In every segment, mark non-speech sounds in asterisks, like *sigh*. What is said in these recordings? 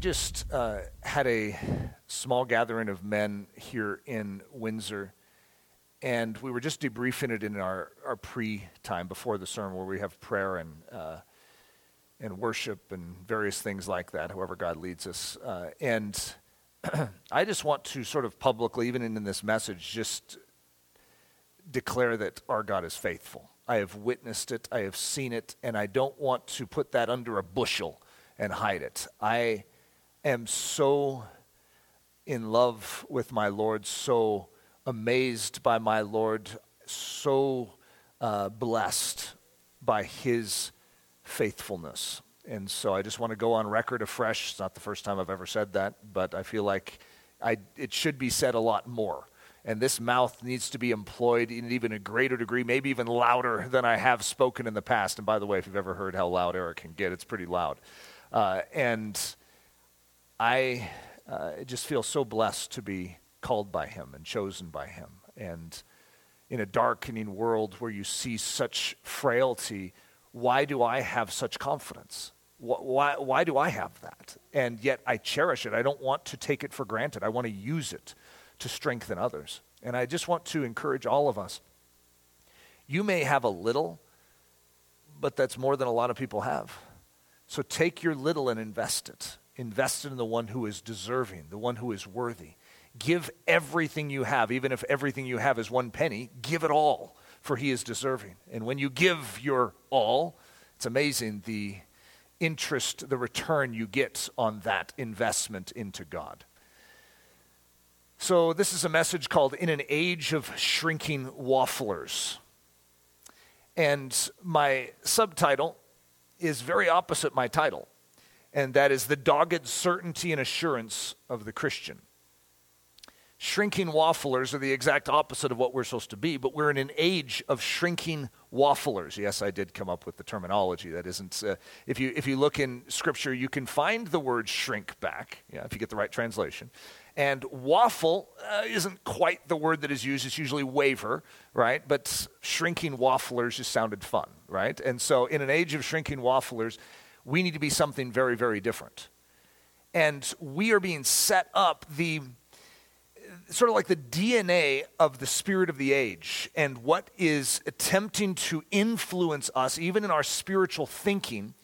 just uh, had a small gathering of men here in Windsor, and we were just debriefing it in our, our pre time before the sermon, where we have prayer and, uh, and worship and various things like that, however God leads us. Uh, and *clears throat* I just want to sort of publicly, even in this message, just declare that our God is faithful. I have witnessed it, I have seen it, and I don't want to put that under a bushel and hide it. I am so in love with my Lord, so amazed by my Lord, so uh, blessed by his faithfulness. And so I just want to go on record afresh. It's not the first time I've ever said that, but I feel like I, it should be said a lot more. And this mouth needs to be employed in even a greater degree, maybe even louder than I have spoken in the past. And by the way, if you've ever heard how loud Eric can get, it's pretty loud. Uh, and I uh, just feel so blessed to be called by Him and chosen by Him. And in a darkening world where you see such frailty, why do I have such confidence? Why, why do I have that? And yet I cherish it. I don't want to take it for granted. I want to use it to strengthen others. And I just want to encourage all of us. You may have a little, but that's more than a lot of people have. So take your little and invest it invested in the one who is deserving, the one who is worthy. Give everything you have, even if everything you have is one penny, give it all, for he is deserving. And when you give your all, it's amazing the interest, the return you get on that investment into God. So, this is a message called In an Age of Shrinking Wafflers. And my subtitle is very opposite my title and that is the dogged certainty and assurance of the Christian. Shrinking wafflers are the exact opposite of what we're supposed to be, but we're in an age of shrinking wafflers. Yes, I did come up with the terminology. That isn't, uh, if, you, if you look in Scripture, you can find the word shrink back, yeah, if you get the right translation. And waffle uh, isn't quite the word that is used. It's usually waver, right? But shrinking wafflers just sounded fun, right? And so, in an age of shrinking wafflers, we need to be something very, very different. And we are being set up the sort of like the DNA of the spirit of the age and what is attempting to influence us, even in our spiritual thinking,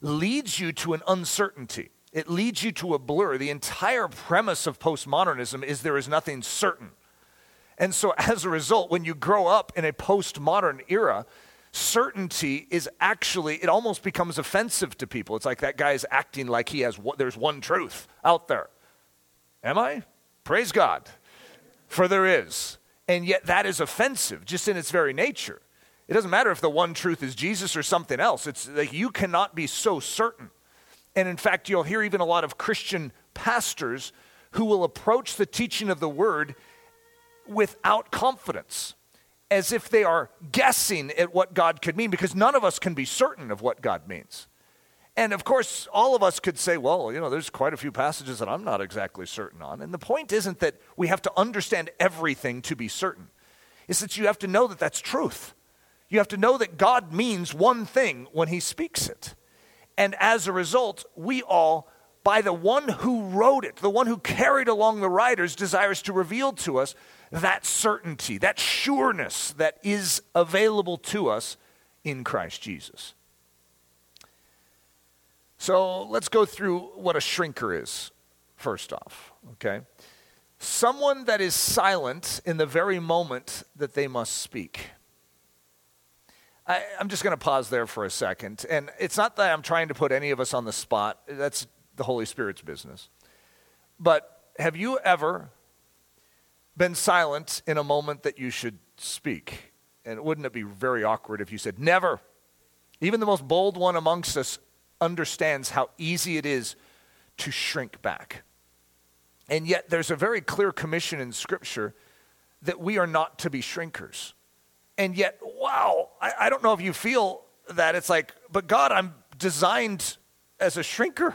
leads you to an uncertainty. It leads you to a blur. The entire premise of postmodernism is there is nothing certain. And so, as a result, when you grow up in a postmodern era, certainty is actually it almost becomes offensive to people. It's like that guy is acting like he has there's one truth out there. Am i? Praise god. For there is. And yet that is offensive just in its very nature. It doesn't matter if the one truth is jesus or something else. It's like you cannot be so certain. And in fact you'll hear even a lot of christian pastors who will approach the teaching of the word without confidence as if they are guessing at what God could mean because none of us can be certain of what God means. And of course, all of us could say, well, you know, there's quite a few passages that I'm not exactly certain on. And the point isn't that we have to understand everything to be certain, it's that you have to know that that's truth. You have to know that God means one thing when He speaks it. And as a result, we all, by the one who wrote it, the one who carried along the writers, desires to reveal to us that certainty, that sureness that is available to us in Christ Jesus. So let's go through what a shrinker is, first off, okay? Someone that is silent in the very moment that they must speak. I, am just going to pause there for a second. And it's not that I'm trying to put any of us on the spot, that's the Holy Spirit's business. But have you ever been silent in a moment that you should speak? And wouldn't it be very awkward if you said, never? Even the most bold one amongst us understands how easy it is to shrink back. And yet, there's a very clear commission in Scripture that we are not to be shrinkers. And yet, wow, I, I don't know if you feel that. It's like, but God, I'm designed as a shrinker.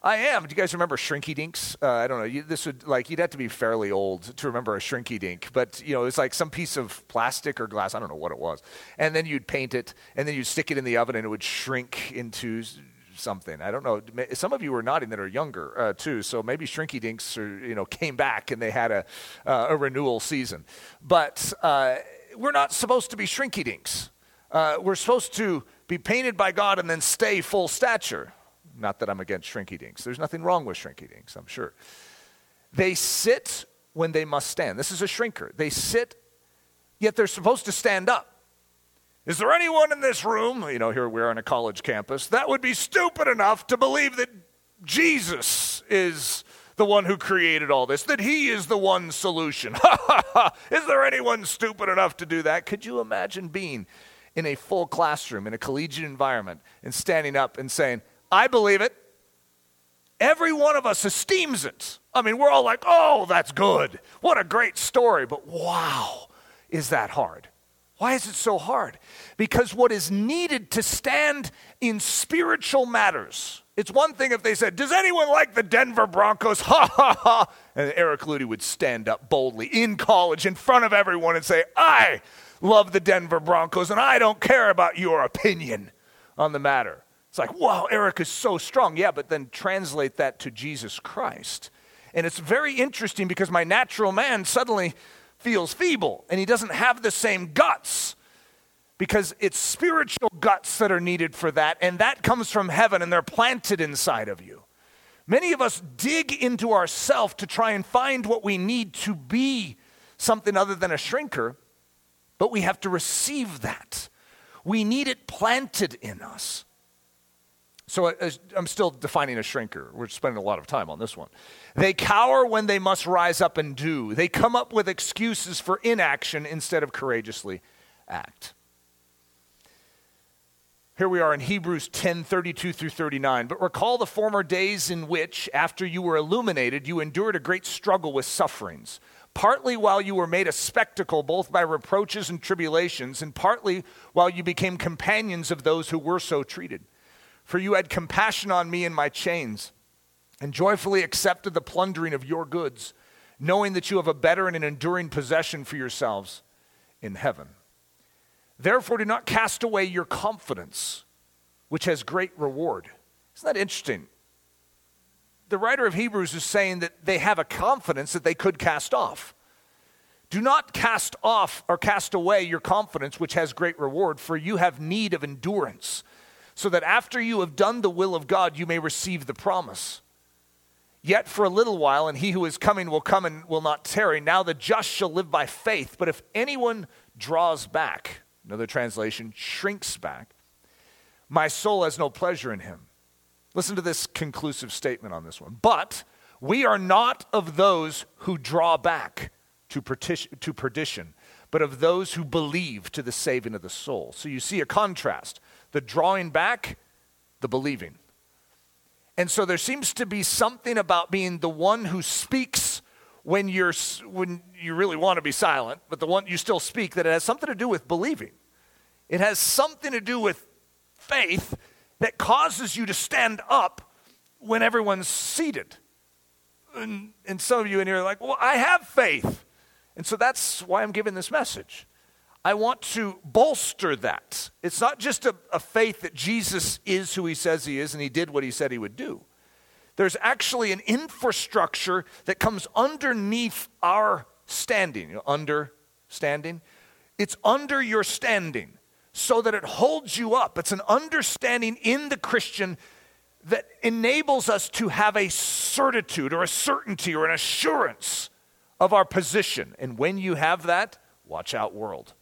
I am. Do you guys remember Shrinky Dinks? Uh, I don't know. You, this would like you'd have to be fairly old to remember a Shrinky Dink, but you know it's like some piece of plastic or glass. I don't know what it was, and then you'd paint it, and then you'd stick it in the oven, and it would shrink into something. I don't know. Some of you were nodding that are younger uh, too, so maybe Shrinky Dinks or, you know came back and they had a uh, a renewal season. But uh, we're not supposed to be Shrinky Dinks. Uh, we're supposed to be painted by God and then stay full stature. Not that I'm against shrinky dinks. There's nothing wrong with shrinky dinks, I'm sure. They sit when they must stand. This is a shrinker. They sit, yet they're supposed to stand up. Is there anyone in this room, you know, here we're on a college campus, that would be stupid enough to believe that Jesus is the one who created all this, that he is the one solution? *laughs* is there anyone stupid enough to do that? Could you imagine being in a full classroom, in a collegiate environment, and standing up and saying, I believe it. Every one of us esteems it. I mean, we're all like, oh, that's good. What a great story. But wow, is that hard? Why is it so hard? Because what is needed to stand in spiritual matters, it's one thing if they said, Does anyone like the Denver Broncos? *laughs* Ha ha ha. And Eric Ludy would stand up boldly in college in front of everyone and say, I love the Denver Broncos and I don't care about your opinion on the matter. It's like, wow, Eric is so strong. Yeah, but then translate that to Jesus Christ. And it's very interesting because my natural man suddenly feels feeble and he doesn't have the same guts because it's spiritual guts that are needed for that. And that comes from heaven and they're planted inside of you. Many of us dig into ourself to try and find what we need to be something other than a shrinker, but we have to receive that. We need it planted in us. So uh, I'm still defining a shrinker. We're spending a lot of time on this one. They cower when they must rise up and do. They come up with excuses for inaction instead of courageously act. Here we are in Hebrews 10 32 through 39. But recall the former days in which, after you were illuminated, you endured a great struggle with sufferings, partly while you were made a spectacle both by reproaches and tribulations, and partly while you became companions of those who were so treated. For you had compassion on me in my chains, and joyfully accepted the plundering of your goods, knowing that you have a better and an enduring possession for yourselves in heaven. Therefore, do not cast away your confidence, which has great reward. Isn't that interesting? The writer of Hebrews is saying that they have a confidence that they could cast off. Do not cast off or cast away your confidence, which has great reward, for you have need of endurance so that after you have done the will of God, you may receive the promise. Yet for a little while, and he who is coming will come and will not tarry. Now the just shall live by faith. But if anyone draws back, another translation, shrinks back, my soul has no pleasure in him. Listen to this conclusive statement on this one. But we are not of those who draw back to perdition, but of those who believe to the saving of the soul. So you see a contrast the drawing back, the believing. And so there seems to be something about being the one who speaks when you're when you really want to be silent, but the one you still speak that it has something to do with believing. It has something to do with faith that causes you to stand up when everyone's seated. And, and some of you in here are like, well, I have faith. And so that's why I'm giving this message. I want to bolster that. It's not just a, a, faith that Jesus is who he says he is and he did what he said he would do. There's actually an infrastructure that comes underneath our standing. You know, understanding? It's under your standing so that it holds you up. It's an understanding in the Christian that enables us to have a certitude or a certainty or an assurance of our position. And when you have that, watch out, world.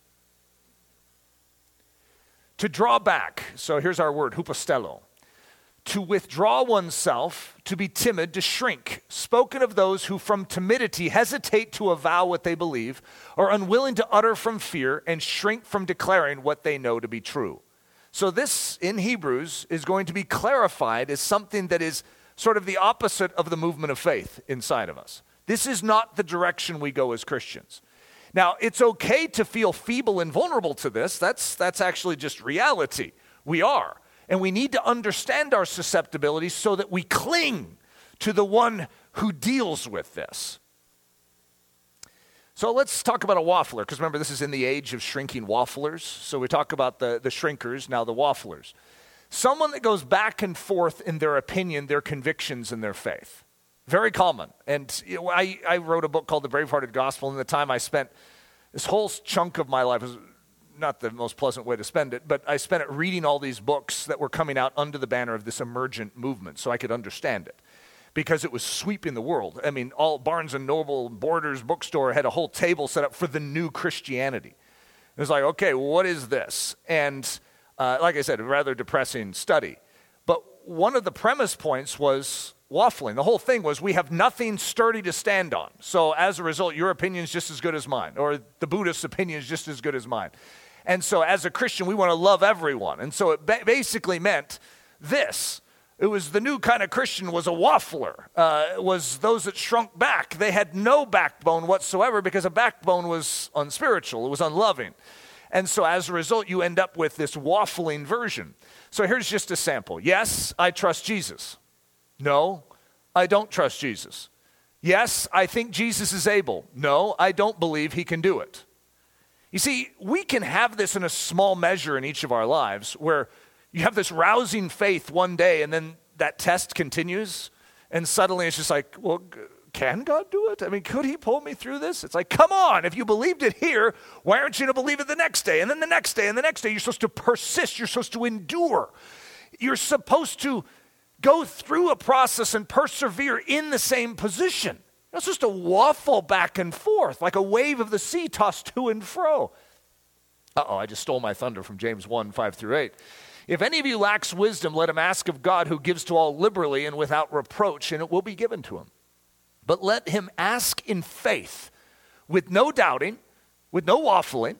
To draw back, so here's our word, hupostello. To withdraw oneself, to be timid, to shrink, spoken of those who from timidity hesitate to avow what they believe, are unwilling to utter from fear, and shrink from declaring what they know to be true. So, this in Hebrews is going to be clarified as something that is sort of the opposite of the movement of faith inside of us. This is not the direction we go as Christians. Now, it's okay to feel feeble and vulnerable to this. That's, that's actually just reality. We are. And we need to understand our susceptibilities so that we cling to the one who deals with this. So let's talk about a waffler, because remember, this is in the age of shrinking wafflers. So we talk about the, the shrinkers, now the wafflers. Someone that goes back and forth in their opinion, their convictions, and their faith. Very common. And you know, I, I wrote a book called The Bravehearted Gospel, and the time I spent this whole chunk of my life was not the most pleasant way to spend it, but I spent it reading all these books that were coming out under the banner of this emergent movement so I could understand it because it was sweeping the world. I mean, all Barnes and Noble, Borders bookstore had a whole table set up for the new Christianity. It was like, okay, what is this? And uh, like I said, a rather depressing study. But one of the premise points was waffling. The whole thing was we have nothing sturdy to stand on. So as a result, your opinion is just as good as mine, or the Buddhist's opinion is just as good as mine. And so as a Christian, we want to love everyone. And so it ba- basically meant this. It was the new kind of Christian was a waffler, uh, was those that shrunk back. They had no backbone whatsoever because a backbone was unspiritual, it was unloving. And so as a result, you end up with this waffling version. So here's just a sample. Yes, I trust Jesus. No, I don't trust Jesus. Yes, I think Jesus is able. No, I don't believe he can do it. You see, we can have this in a small measure in each of our lives where you have this rousing faith one day and then that test continues and suddenly it's just like, well, can God do it? I mean, could He pull me through this? It's like, come on, if you believed it here, why aren't you going to believe it the next day and then the next day and the next day? You're supposed to persist, you're supposed to endure, you're supposed to go through a process and persevere in the same position. It's just a waffle back and forth, like a wave of the sea tossed to and fro. Uh oh, I just stole my thunder from James 1 5 through 8. If any of you lacks wisdom, let him ask of God, who gives to all liberally and without reproach, and it will be given to him. But let him ask in faith, with no doubting, with no waffling.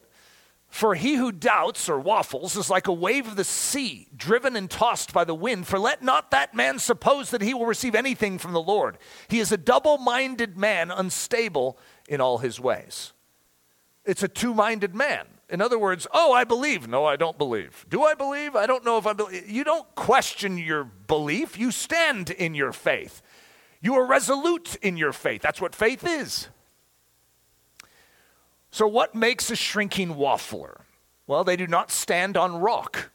For he who doubts or waffles is like a wave of the sea, driven and tossed by the wind. For let not that man suppose that he will receive anything from the Lord. He is a double minded man, unstable in all his ways. It's a two minded man. In other words, oh, I believe. No, I don't believe. Do I believe? I don't know if I believe. You don't question your belief, you stand in your faith. You are resolute in your faith. That's what faith is. So, what makes a shrinking waffler? Well, they do not stand on rock,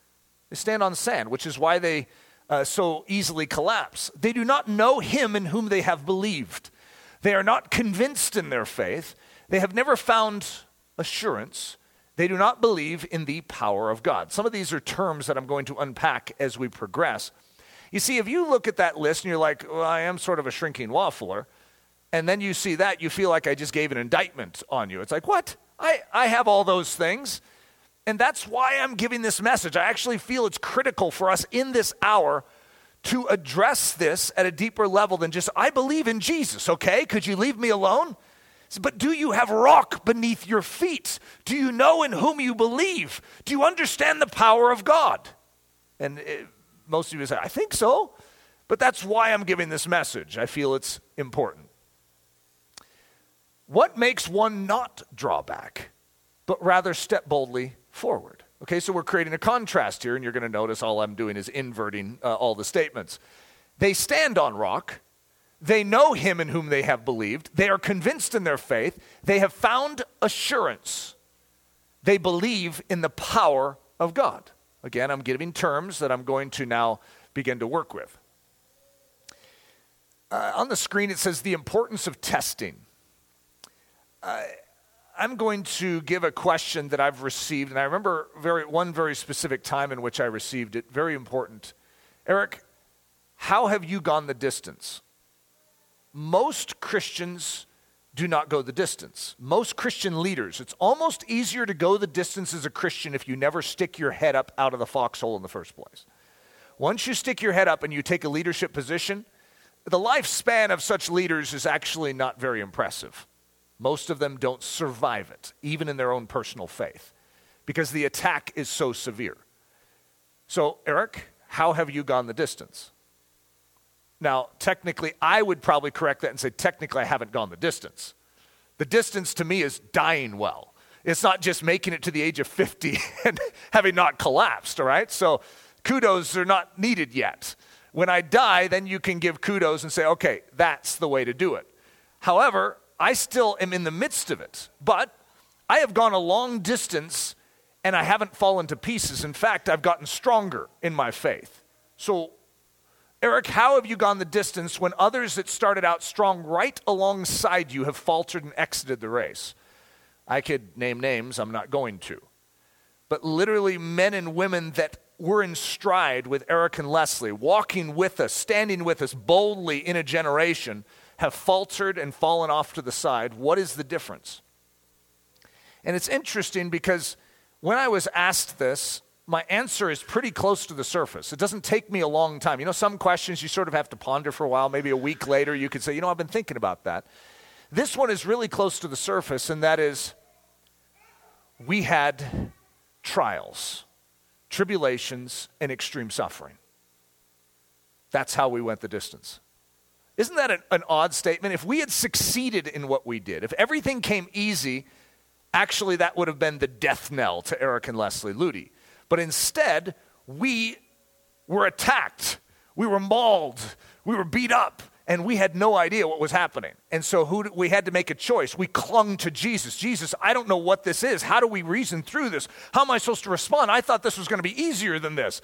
they stand on sand, which is why they uh, so easily collapse. They do not know him in whom they have believed. They are not convinced in their faith. They have never found assurance. They do not believe in the power of God. Some of these are terms that I'm going to unpack as we progress. You see, if you look at that list and you're like, well, I am sort of a shrinking waffler, and then you see that, you feel like I just gave an indictment on you. It's like, what? I, I have all those things. And that's why I'm giving this message. I actually feel it's critical for us in this hour to address this at a deeper level than just, I believe in Jesus, okay? Could you leave me alone? But do you have rock beneath your feet? Do you know in whom you believe? Do you understand the power of God? And it, most of you say, I think so. But that's why I'm giving this message. I feel it's important. What makes one not draw back, but rather step boldly forward? Okay, so we're creating a contrast here, and you're going to notice all I'm doing is inverting uh, all the statements. They stand on rock. They know him in whom they have believed. They are convinced in their faith. They have found assurance. They believe in the power of God. Again, I'm giving terms that I'm going to now begin to work with. Uh, on the screen, it says the importance of testing. Uh, I'm going to give a question that I've received, and I remember very, one very specific time in which I received it. Very important. Eric, how have you gone the distance? Most Christians do not go the distance. Most Christian leaders, it's almost easier to go the distance as a Christian if you never stick your head up out of the foxhole in the first place. Once you stick your head up and you take a leadership position, the lifespan of such leaders is actually not very impressive. Most of them don't survive it, even in their own personal faith, because the attack is so severe. So, Eric, how have you gone the distance? Now, technically, I would probably correct that and say, technically, I haven't gone the distance. The distance to me is dying well. It's not just making it to the age of 50 *laughs* and having not collapsed, all right? So kudos are not needed yet. When I die, then you can give kudos and say, okay, that's the way to do it. However, I still am in the midst of it. But I have gone a long distance and I haven't fallen to pieces. In fact, I've gotten stronger in my faith. So, Eric, how have you gone the distance when others that started out strong right alongside you have faltered and exited the race? I could name names, I'm not going to. But literally, men and women that were in stride with Eric and Leslie, walking with us, standing with us boldly in a generation, have faltered and fallen off to the side. What is the difference? And it's interesting because when I was asked this, my answer is pretty close to the surface. It doesn't take me a long time. You know, some questions you sort of have to ponder for a while. Maybe a week later, you could say, you know, I've been thinking about that. This one is really close to the surface, and that is we had trials, tribulations, and extreme suffering. That's how we went the distance. Isn't that an, an, odd statement? If we had succeeded in what we did, if everything came easy, actually that would have been the death knell to Eric and Leslie Ludy. But instead, we were attacked, we were mauled, we were beat up, and we had no idea what was happening. And so who, we had to make a choice. We clung to Jesus. Jesus, I don't know what this is. How do we reason through this? How am I supposed to respond? I thought this was going to be easier than this.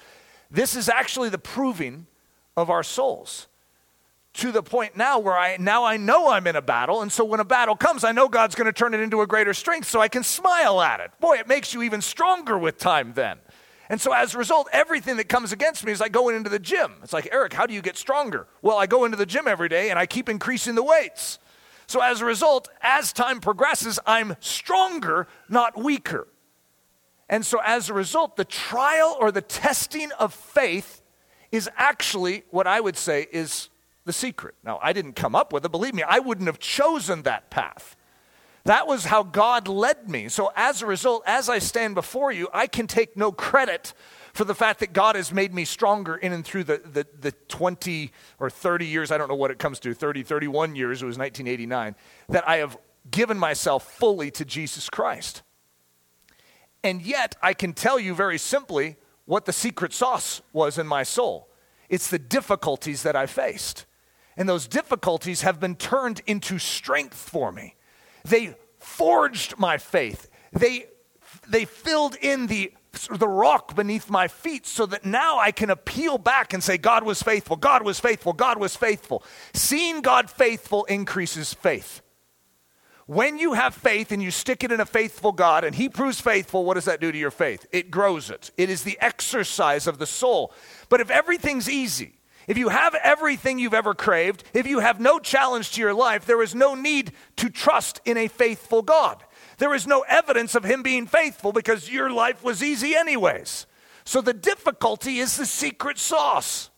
This is actually the proving of our souls to the point now where I now I know I'm in a battle, and so when a battle comes, I know God's going to turn it into a greater strength, so I can smile at it. Boy, it makes you even stronger with time then. And so as a result, everything that comes against me is like going into the gym. It's like, Eric, how do you get stronger? Well, I go into the gym every day and I keep increasing the weights. So as a result, as time progresses, I'm stronger, not weaker. And so as a result, the trial or the testing of faith is actually what I would say is the secret. Now, I didn't come up with it. Believe me, I wouldn't have chosen that path. That was how God led me. So, as a result, as I stand before you, I can take no credit for the fact that God has made me stronger in and through the, the, the 20 or 30 years, I don't know what it comes to, 30, 31 years, it was 1989, that I have given myself fully to Jesus Christ. And yet, I can tell you very simply what the secret sauce was in my soul it's the difficulties that I faced. And those difficulties have been turned into strength for me. They forged my faith. They, they filled in the, the rock beneath my feet so that now I can appeal back and say, God was faithful, God was faithful, God was faithful. Seeing God faithful increases faith. When you have faith and you stick it in a faithful God and He proves faithful, what does that do to your faith? It grows it. It is the exercise of the soul. But if everything's easy, if you have everything you've ever craved, if you have no challenge to your life, there is no need to trust in a faithful God. There is no evidence of Him being faithful because your life was easy, anyways. So the difficulty is the secret sauce.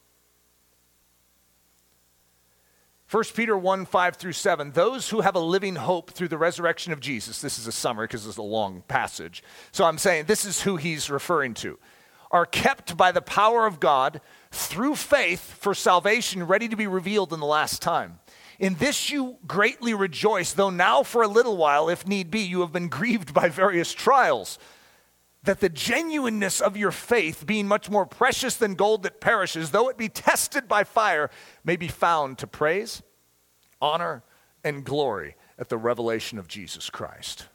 1 Peter 1 5 through 7. Those who have a living hope through the resurrection of Jesus, this is a summary because it's a long passage. So I'm saying this is who he's referring to, are kept by the power of God through faith for salvation ready to be revealed in the last time. In this you greatly rejoice, though now for a little while, if need be, you have been grieved by various trials. That the genuineness of your faith, being much more precious than gold that perishes, though it be tested by fire, may be found to praise, honor, and glory at the revelation of Jesus Christ.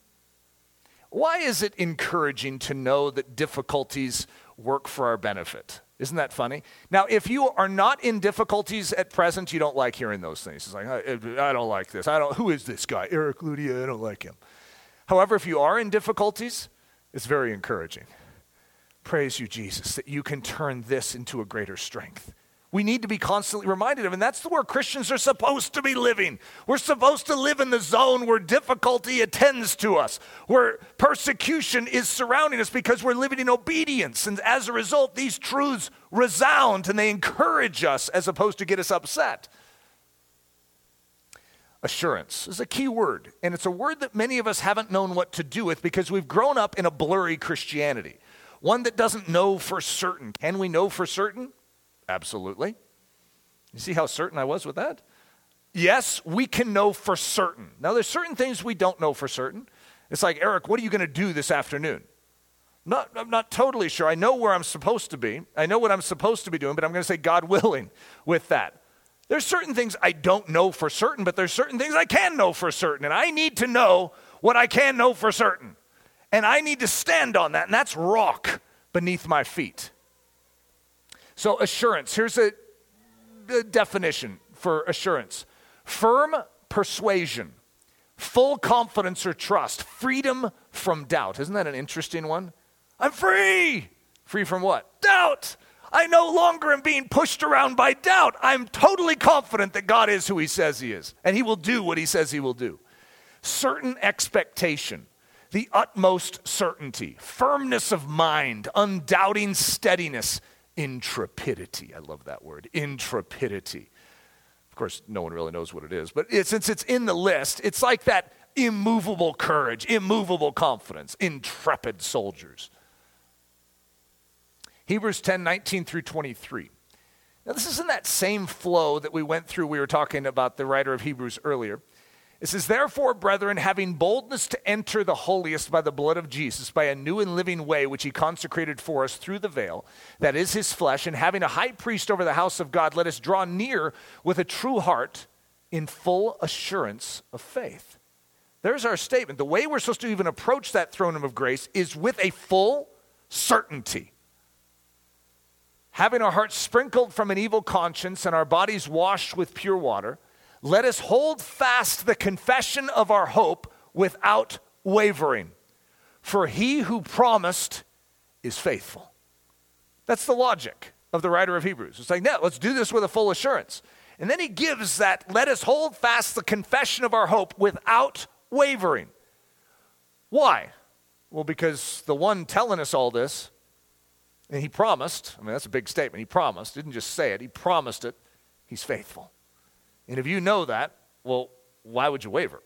Why is it encouraging to know that difficulties work for our benefit? Isn't that funny? Now, if you are not in difficulties at present, you don't like hearing those things. It's like, I, don't like this. I don't, who is this guy? Eric Ludy, I don't like him. However, if you are in difficulties, it's very encouraging. Praise you, Jesus, that you can turn this into a greater strength we need to be constantly reminded of. And that's where Christians are supposed to be living. We're supposed to live in the zone where difficulty attends to us, where persecution is surrounding us because we're living in obedience. And as a result, these truths resound and they encourage us as opposed to get us upset. Assurance is a key word, and it's a word that many of us haven't known what to do with because we've grown up in a blurry Christianity, one that doesn't know for certain. Can we know for certain? Absolutely. You see how certain I was with that? Yes, we can know for certain. Now, there's certain things we don't know for certain. It's like, Eric, what are you going to do this afternoon? Not, I'm not totally sure. I know where I'm supposed to be. I know what I'm supposed to be doing, but I'm going to say God willing with that. There's certain things I don't know for certain, but there's certain things I can know for certain. And I need to know what I can know for certain. And I need to stand on that. And that's rock beneath my feet. So, assurance. Here's a, a definition for assurance firm persuasion, full confidence or trust, freedom from doubt. Isn't that an interesting one? I'm free. Free from what? Doubt. I no longer am being pushed around by doubt. I'm totally confident that God is who He says He is, and He will do what He says He will do. Certain expectation, the utmost certainty, firmness of mind, undoubting steadiness, intrepidity. I love that word, intrepidity. Of course, no one really knows what it is, but it, since it's in the list, it's like that immovable courage, immovable confidence, intrepid soldiers. Hebrews 10 19 through 23. Now, this is in that same flow that we went through. We were talking about the writer of Hebrews earlier. It says, Therefore, brethren, having boldness to enter the holiest by the blood of Jesus, by a new and living way which he consecrated for us through the veil, that is his flesh, and having a high priest over the house of God, let us draw near with a true heart in full assurance of faith. There's our statement. The way we're supposed to even approach that throne room of grace is with a full certainty having our hearts sprinkled from an evil conscience and our bodies washed with pure water, let us hold fast the confession of our hope without wavering. For he who promised is faithful. That's the logic of the writer of Hebrews. It's like, no, let's do this with a full assurance. And then he gives that, let us hold fast the confession of our hope without wavering. Why? Well, because the one telling us all this and he promised, I mean, that's a big statement. He promised, didn't just say it, he promised it. He's faithful. And if you know that, well, why would you waver?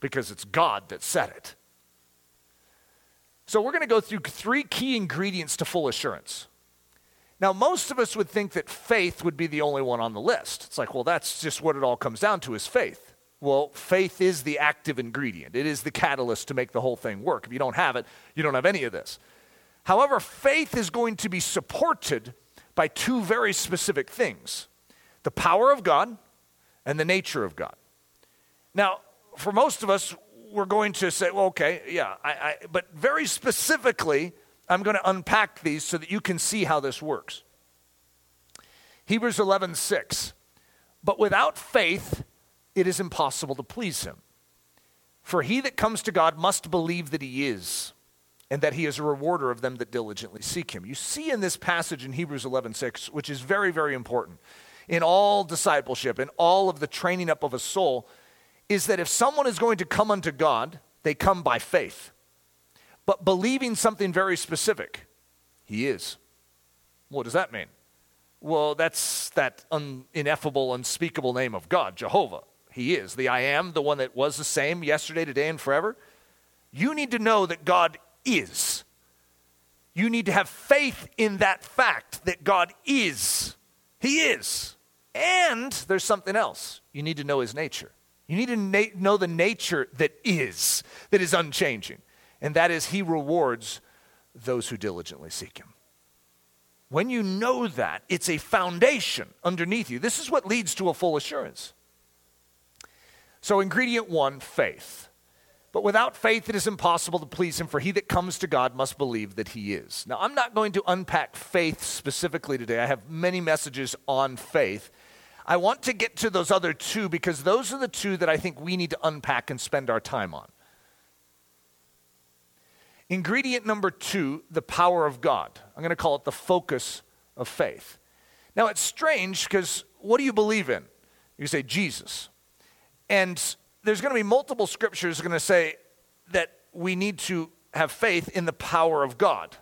Because it's God that said it. So we're going to go through three key ingredients to full assurance. Now, most of us would think that faith would be the only one on the list. It's like, well, that's just what it all comes down to is faith. Well, faith is the active ingredient. It is the catalyst to make the whole thing work. If you don't have it, you don't have any of this. However, faith is going to be supported by two very specific things the power of God and the nature of God. Now, for most of us, we're going to say, well, okay, yeah, I, I, but very specifically, I'm going to unpack these so that you can see how this works. Hebrews 11, 6. But without faith, it is impossible to please him. For he that comes to God must believe that he is and that he is a rewarder of them that diligently seek him. You see in this passage in Hebrews 11:6, which is very very important in all discipleship in all of the training up of a soul is that if someone is going to come unto God, they come by faith. But believing something very specific. He is. What does that mean? Well, that's that un- ineffable, unspeakable name of God, Jehovah. He is the I am, the one that was the same yesterday, today, and forever. You need to know that God is. You need to have faith in that fact that God is. He is. And there's something else. You need to know his nature. You need to na- know the nature that is, that is unchanging. And that is, he rewards those who diligently seek him. When you know that, it's a foundation underneath you. This is what leads to a full assurance. So, ingredient one faith. But without faith, it is impossible to please him, for he that comes to God must believe that he is. Now, I'm not going to unpack faith specifically today. I have many messages on faith. I want to get to those other two because those are the two that I think we need to unpack and spend our time on. Ingredient number two, the power of God. I'm going to call it the focus of faith. Now, it's strange because what do you believe in? You say Jesus. And there's going to be multiple scriptures going to say that we need to have faith in the power of God.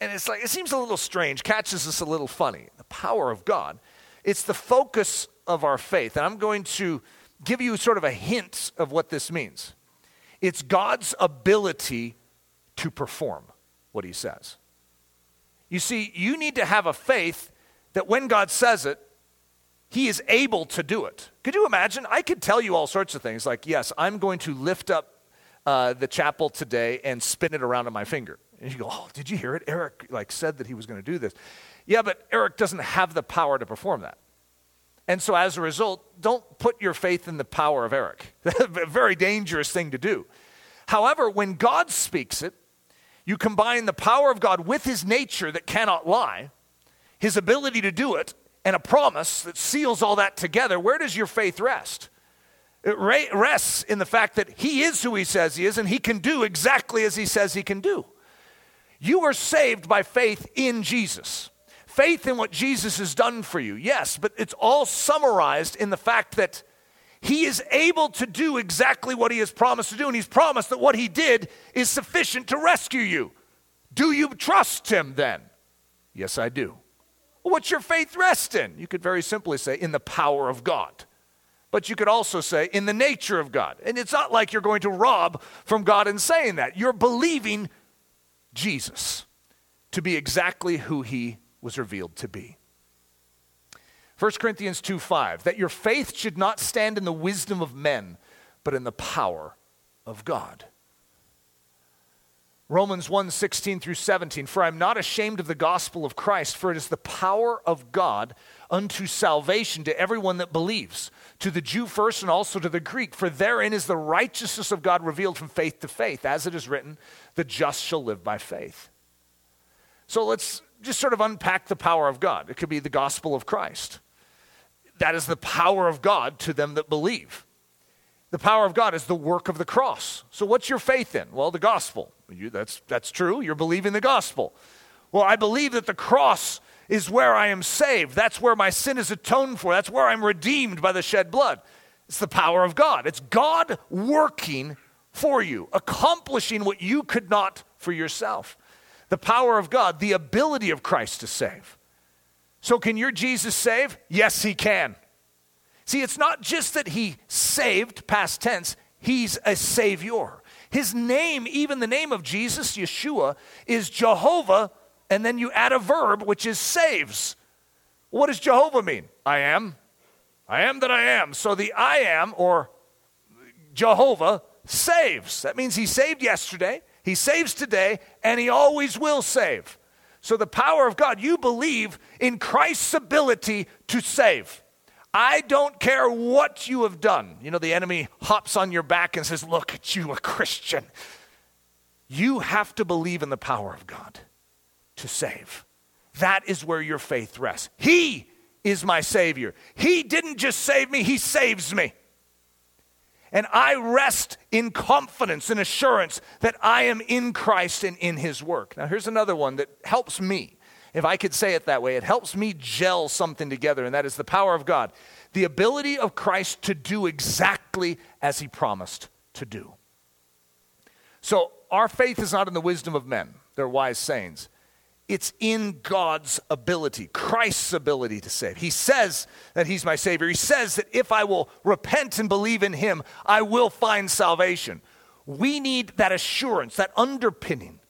And it's like, it seems a little strange, catches us a little funny. The power of God. It's the focus of our faith. And I'm going to give you sort of a hint of what this means. It's God's ability to perform what he says. You see, you need to have a faith that when God says it, he is able to do it. Could you imagine? I could tell you all sorts of things like, yes, I'm going to lift up uh, the chapel today and spin it around on my finger. And you go, oh, did you hear it? Eric like said that he was going to do this. Yeah, but Eric doesn't have the power to perform that. And so as a result, don't put your faith in the power of Eric. *laughs* a very dangerous thing to do. However, when God speaks it, you combine the power of God with his nature that cannot lie, his ability to do it, and a promise that seals all that together. Where does your faith rest? It rests in the fact that he is who he says he is and he can do exactly as he says he can do. You are saved by faith in Jesus. Faith in what Jesus has done for you, yes, but it's all summarized in the fact that he is able to do exactly what he has promised to do, and he's promised that what he did is sufficient to rescue you. Do you trust him then? Yes, I do. What's your faith rest in? You could very simply say, in the power of God but you could also say in the nature of God. And it's not like you're going to rob from God in saying that. You're believing Jesus to be exactly who he was revealed to be. 1 Corinthians 2 5, that your faith should not stand in the wisdom of men, but in the power of God. Romans 1 16 through 17, for I'm not ashamed of the gospel of Christ, for it is the power of God unto salvation to everyone that believes, to the Jew first and also to the Greek. For therein is the righteousness of God revealed from faith to faith. As it is written, the just shall live by faith. So let's just sort of unpack the power of God. It could be the gospel of Christ. That is the power of God to them that believe. The power of God is the work of the cross. So, what's your faith in? Well, the gospel. You, that's, that's true. You're believing the gospel. Well, I believe that the cross is where I am saved. That's where my sin is atoned for. That's where I'm redeemed by the shed blood. It's the power of God. It's God working for you, accomplishing what you could not for yourself. The power of God, the ability of Christ to save. So, can your Jesus save? Yes, he can. See, it's not just that he saved, past tense, he's a savior. His name, even the name of Jesus, Yeshua, is Jehovah and then you add a verb, which is saves. What does Jehovah mean? I am. I am that I am. So the I am, or Jehovah, saves. That means he saved yesterday, he saves today, and he always will save. So the power of God, you believe in Christ's ability to save. I don't care what you have done. You know, the enemy hops on your back and says, Look at you, a Christian. You have to believe in the power of God to save. That is where your faith rests. He is my Savior. He didn't just save me, He saves me. And I rest in confidence and assurance that I am in Christ and in His work. Now, here's another one that helps me. If I could say it that way, it helps me gel something together, and that is the power of God. The ability of Christ to do exactly as He promised to do. So, our faith is not in the wisdom of men, they're wise sayings. It's in God's ability, Christ's ability to save. He says that He's my Savior. He says that if I will repent and believe in Him, I will find salvation. We need that assurance, that underpinning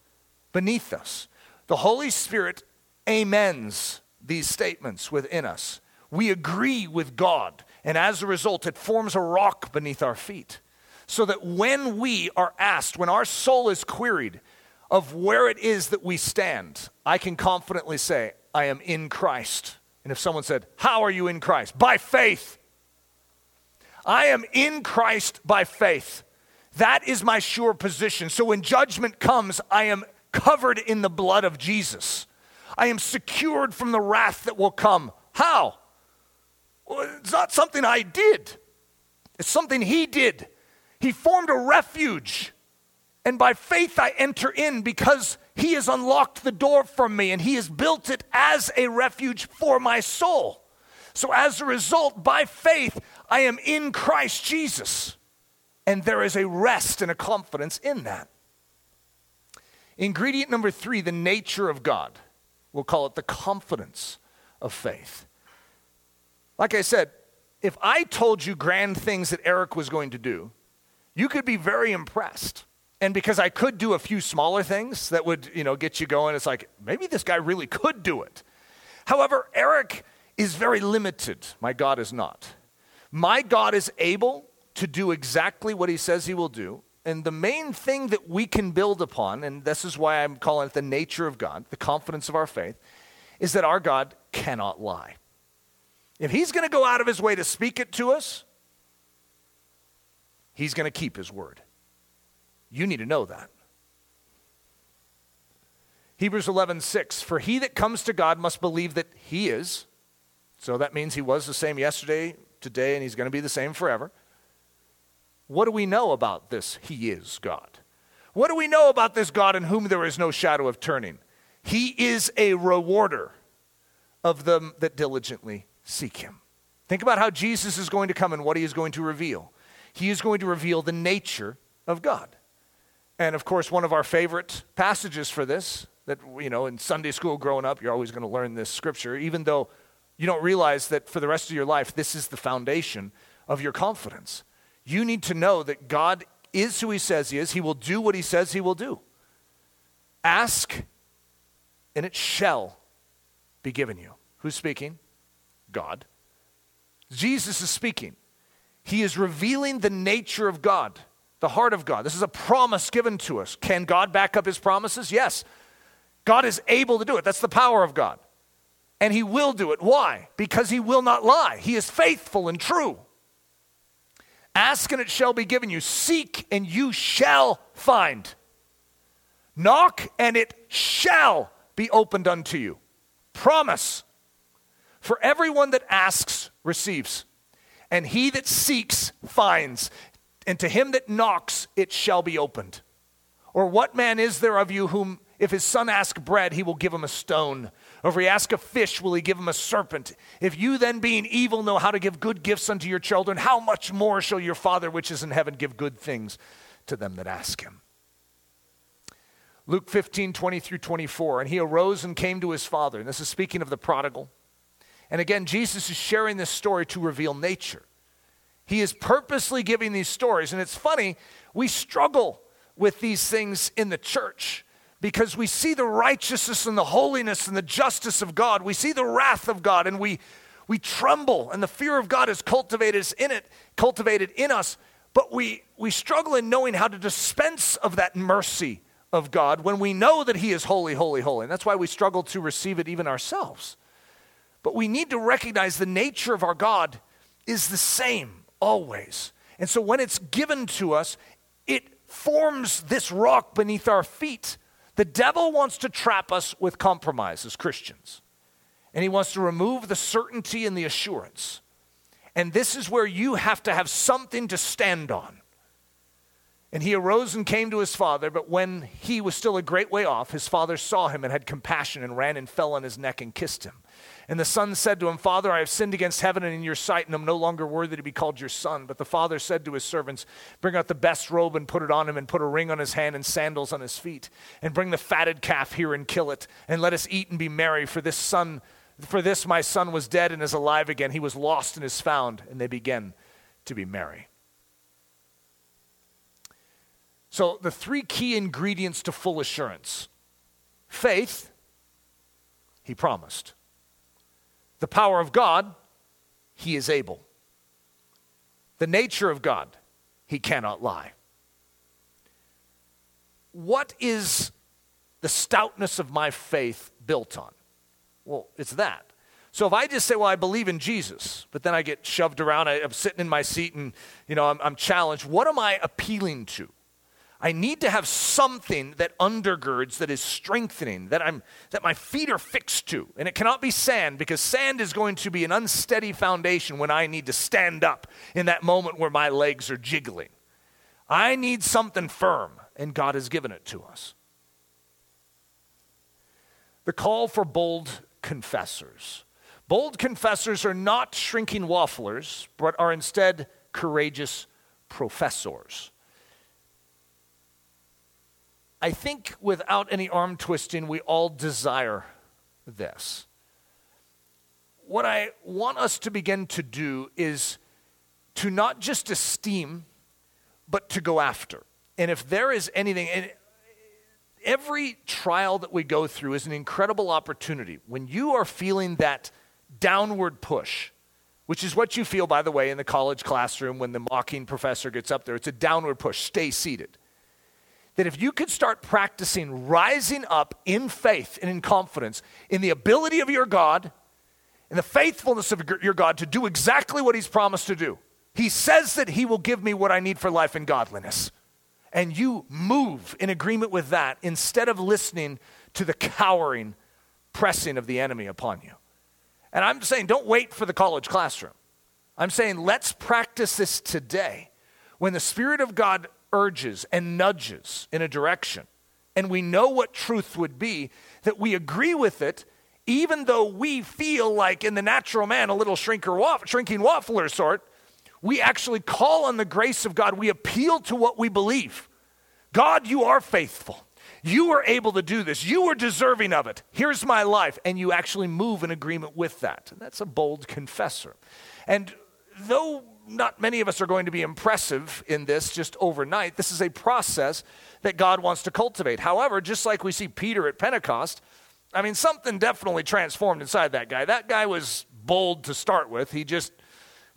beneath us. The Holy Spirit amens these statements within us. We agree with God, and as a result, it forms a rock beneath our feet. So that when we are asked, when our soul is queried, of where it is that we stand, I can confidently say, I am in Christ. And if someone said, How are you in Christ? By faith. I am in Christ by faith. That is my sure position. So when judgment comes, I am covered in the blood of Jesus. I am secured from the wrath that will come. How? Well, it's not something I did, it's something He did. He formed a refuge and by faith I enter in because he has unlocked the door for me and he has built it as a refuge for my soul. So as a result, by faith, I am in Christ Jesus. And there is a rest and a confidence in that. Ingredient number three, the nature of God. We'll call it the confidence of faith. Like I said, if I told you grand things that Eric was going to do, you could be very impressed. And because I could do a few smaller things that would, you know, get you going, it's like, maybe this guy really could do it. However, Eric is very limited. My God is not. My God is able to do exactly what he says he will do. And the main thing that we can build upon, and this is why I'm calling it the nature of God, the confidence of our faith, is that our God cannot lie. If he's going to go out of his way to speak it to us, he's going to keep his word. You need to know that. Hebrews 11:6 For he that comes to God must believe that he is. So that means he was the same yesterday, today and he's going to be the same forever. What do we know about this he is God? What do we know about this God in whom there is no shadow of turning? He is a rewarder of them that diligently seek him. Think about how Jesus is going to come and what he is going to reveal. He is going to reveal the nature of God. And of course, one of our favorite passages for this, that, you know, in Sunday school growing up, you're always going to learn this scripture, even though you don't realize that for the rest of your life, this is the foundation of your confidence. You need to know that God is who he says he is, he will do what he says he will do. Ask, and it shall be given you. Who's speaking? God. Jesus is speaking. He is revealing the nature of God, the heart of God. This is a promise given to us. Can God back up his promises? Yes. God is able to do it. That's the power of God. And he will do it. Why? Because he will not lie. He is faithful and true. Ask and it shall be given you. Seek and you shall find. Knock and it shall be opened unto you. Promise. For everyone that asks receives, and he that seeks finds, and to him that knocks it shall be opened. Or what man is there of you whom, if his son ask bread, he will give him a stone? Or if he ask a fish, will he give him a serpent? If you then, being evil, know how to give good gifts unto your children, how much more shall your Father which is in heaven give good things to them that ask him? Luke 15, 20 through 24. And he arose and came to his father. And this is speaking of the prodigal. And again, Jesus is sharing this story to reveal nature. He is purposely giving these stories. And it's funny, we struggle with these things in the church because we see the righteousness and the holiness and the justice of God. We see the wrath of God and we, we tremble and the fear of God is cultivated in it, cultivated in us. But we, we struggle in knowing how to dispense of that mercy of God when we know that He is holy, holy, holy. And that's why we struggle to receive it even ourselves. But we need to recognize the nature of our God is the same always. And so when it's given to us, it forms this rock beneath our feet. The devil wants to trap us with compromise as Christians. And he wants to remove the certainty and the assurance. And this is where you have to have something to stand on. And he arose and came to his father, but when he was still a great way off, his father saw him and had compassion and ran and fell on his neck and kissed him. And the son said to him, Father, I have sinned against heaven and in your sight, and am no longer worthy to be called your son. But the father said to his servants, Bring out the best robe and put it on him, and put a ring on his hand and sandals on his feet. And bring the fatted calf here and kill it, and let us eat and be merry. For this son, for this my son was dead and is alive again. He was lost and is found. And they began to be merry. So, the three key ingredients to full assurance faith, he promised. The power of God, he is able. The nature of God, he cannot lie. What is the stoutness of my faith built on? Well, it's that. So if I just say, well, I believe in Jesus, but then I get shoved around, I, am sitting in my seat and, you know, I'm, I'm challenged, what am I appealing to? I need to have something that undergirds, that is strengthening, that, I'm, that my feet are fixed to. And it cannot be sand because sand is going to be an unsteady foundation when I need to stand up in that moment where my legs are jiggling. I need something firm, and God has given it to us. The call for bold confessors. Bold confessors are not shrinking wafflers, but are instead courageous professors. I think without any arm twisting, we all desire this. What I want us to begin to do is to not just esteem, but to go after. And if there is anything, and every trial that we go through is an incredible opportunity. When you are feeling that downward push, which is what you feel, by the way, in the college classroom when the mocking professor gets up there. It's a downward push. Stay seated. That if you could start practicing rising up in faith and in confidence in the ability of your God and the faithfulness of your God to do exactly what He's promised to do, He says that He will give me what I need for life and godliness. And you move in agreement with that instead of listening to the cowering pressing of the enemy upon you. And I'm saying, don't wait for the college classroom. I'm saying, let's practice this today. When the Spirit of God urges and nudges in a direction, and we know what truth would be, that we agree with it, even though we feel like in the natural man a little shrinker waff- shrinking waffler sort, we actually call on the grace of God. We appeal to what we believe. God, you are faithful. You were able to do this. You were deserving of it. Here's my life. And you actually move in agreement with that. And that's a bold confessor. And though not many of us are going to be impressive in this just overnight, this is a process that God wants to cultivate. However, just like we see Peter at Pentecost, I mean, something definitely transformed inside that guy. That guy was bold to start with. He just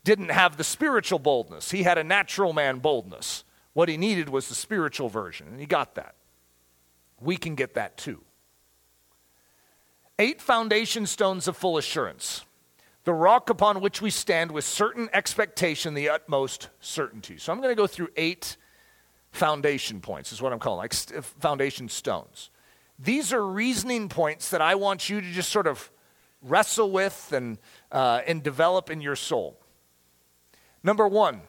didn't have the spiritual boldness, he had a natural man boldness. What he needed was the spiritual version, and he got that. We can get that too. Eight foundation stones of full assurance. The rock upon which we stand with certain expectation, the utmost certainty. So I'm going to go through eight foundation points, is what I'm calling, like foundation stones. These are reasoning points that I want you to just sort of wrestle with and, uh, and develop in your soul. Number one,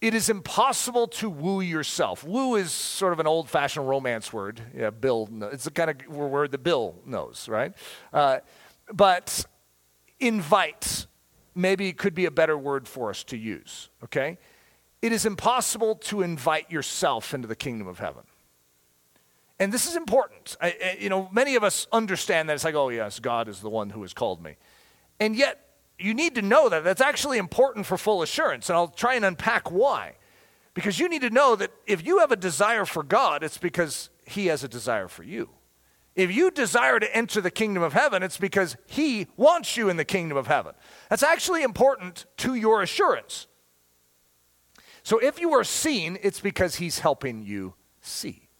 it is impossible to woo yourself. Woo is sort of an old fashioned romance word. Yeah, Bill, it's the kind of word that Bill knows, right? Uh, but invite maybe it could be a better word for us to use, okay? It is impossible to invite yourself into the kingdom of heaven. And this is important. I, I, you know, many of us understand that it's like, oh, yes, God is the one who has called me. And yet, you need to know that. That's actually important for full assurance. And I'll try and unpack why. Because you need to know that if you have a desire for God, it's because He has a desire for you. If you desire to enter the kingdom of heaven, it's because He wants you in the kingdom of heaven. That's actually important to your assurance. So if you are seen, it's because He's helping you see.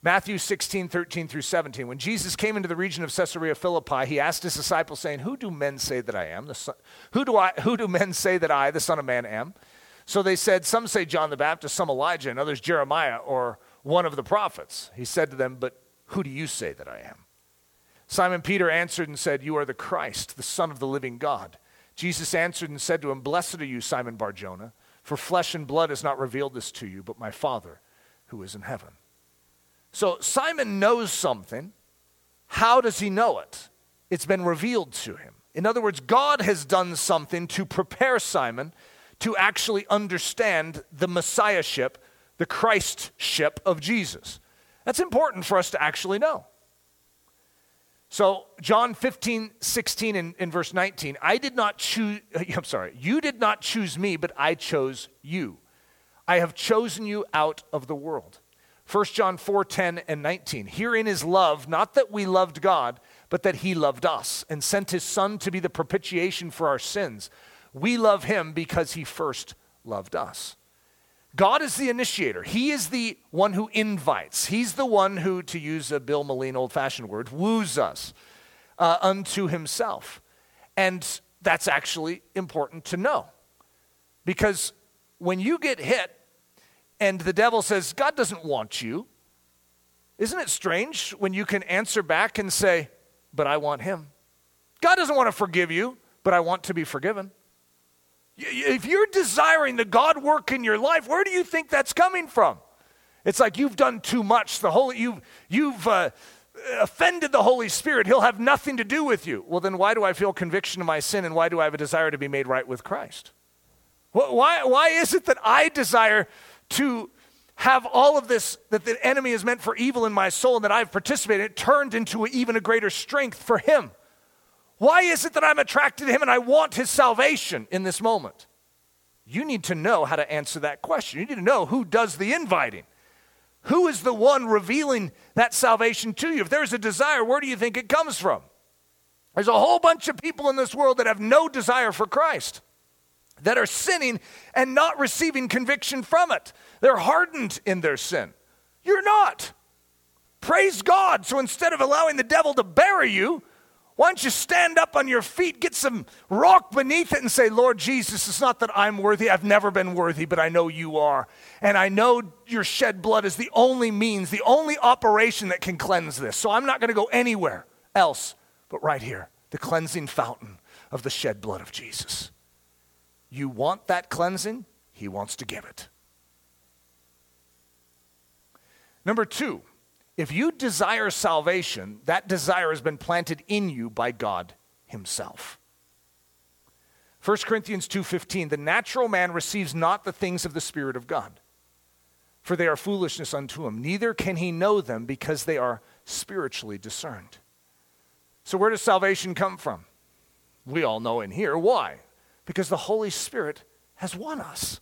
Matthew 16, 13 through 17. When Jesus came into the region of Caesarea Philippi, he asked his disciples, saying, Who do men say that I am? The son, who, do I, who do men say that I, the Son of Man, am? So they said, Some say John the Baptist, some Elijah, and others Jeremiah or one of the prophets. He said to them, But who do you say that I am? Simon Peter answered and said, You are the Christ, the Son of the living God. Jesus answered and said to him, Blessed are you, Simon Barjona, for flesh and blood has not revealed this to you, but my Father who is in heaven. So Simon knows something. How does he know it? It's been revealed to him. In other words, God has done something to prepare Simon to actually understand the messiahship, the Christship of Jesus. That's important for us to actually know. So, John 15, 16, in, in verse 19, I did not choose, uh, *laughs* I'm sorry, you did not choose me, but I chose you. I have chosen you out of the world. 1 John 4 10 and 19. Herein is love, not that we loved God, but that he loved us and sent his Son to be the propitiation for our sins. We love him because he first loved us. God is the initiator. He is the one who invites. He's the one who, to use a Bill Moline old fashioned word, woos us uh, unto himself. And that's actually important to know. Because when you get hit and the devil says, God doesn't want you. Isn't it strange when you can answer back and say, But I want him? God doesn't want to forgive you, but I want to be forgiven. If you're desiring the God work in your life, where do you think that's coming from? It's like you've done too much. The Holy, you've, you've uh, offended the Holy Spirit. He'll have nothing to do with you. Well, then why do I feel conviction of my sin and why do I have a desire to be made right with Christ? Why, why is it that I desire to have all of this that the enemy is meant for evil in my soul and that I've participated, in it turned into even a greater strength for him. Why is it that I'm attracted to him and I want his salvation in this moment? You need to know how to answer that question. You need to know who does the inviting. Who is the one revealing that salvation to you? If there's a desire, where do you think it comes from? There's a whole bunch of people in this world that have no desire for Christ, that are sinning and not receiving conviction from it. They're hardened in their sin. You're not. Praise God. So instead of allowing the devil to bury you, why don't you stand up on your feet, get some rock beneath it, and say, Lord Jesus, it's not that I'm worthy. I've never been worthy, but I know you are. And I know your shed blood is the only means, the only operation that can cleanse this. So I'm not going to go anywhere else but right here, the cleansing fountain of the shed blood of Jesus. You want that cleansing? He wants to give it. Number two, if you desire salvation, that desire has been planted in you by God himself. 1 Corinthians 2:15 The natural man receives not the things of the spirit of God for they are foolishness unto him neither can he know them because they are spiritually discerned. So where does salvation come from? We all know in here why? Because the Holy Spirit has won us.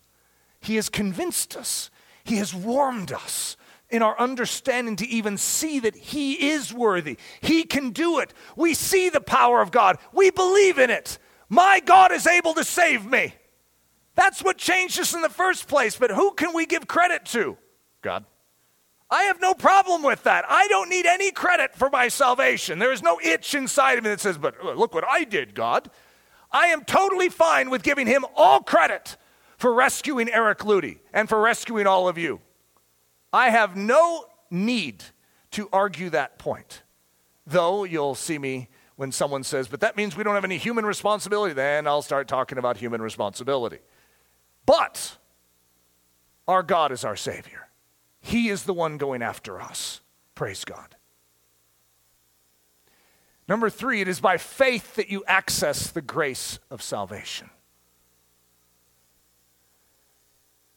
He has convinced us. He has warmed us in our understanding to even see that He is worthy. He can do it. We see the power of God, we believe in it. My God is able to save me. That's what changed us in the first place. But who can we give credit to? God. I have no problem with that. I don't need any credit for my salvation. There is no itch inside of me that says, but uh, look what I did, God. I am totally fine with giving him all credit for rescuing Eric Ludy and for rescuing all of you. I have no need to argue that point. Though you'll see me when someone says, but that means we don't have any human responsibility, then I'll start talking about human responsibility. But our God is our Savior, He is the one going after us. Praise God. Number three, it is by faith that you access the grace of salvation.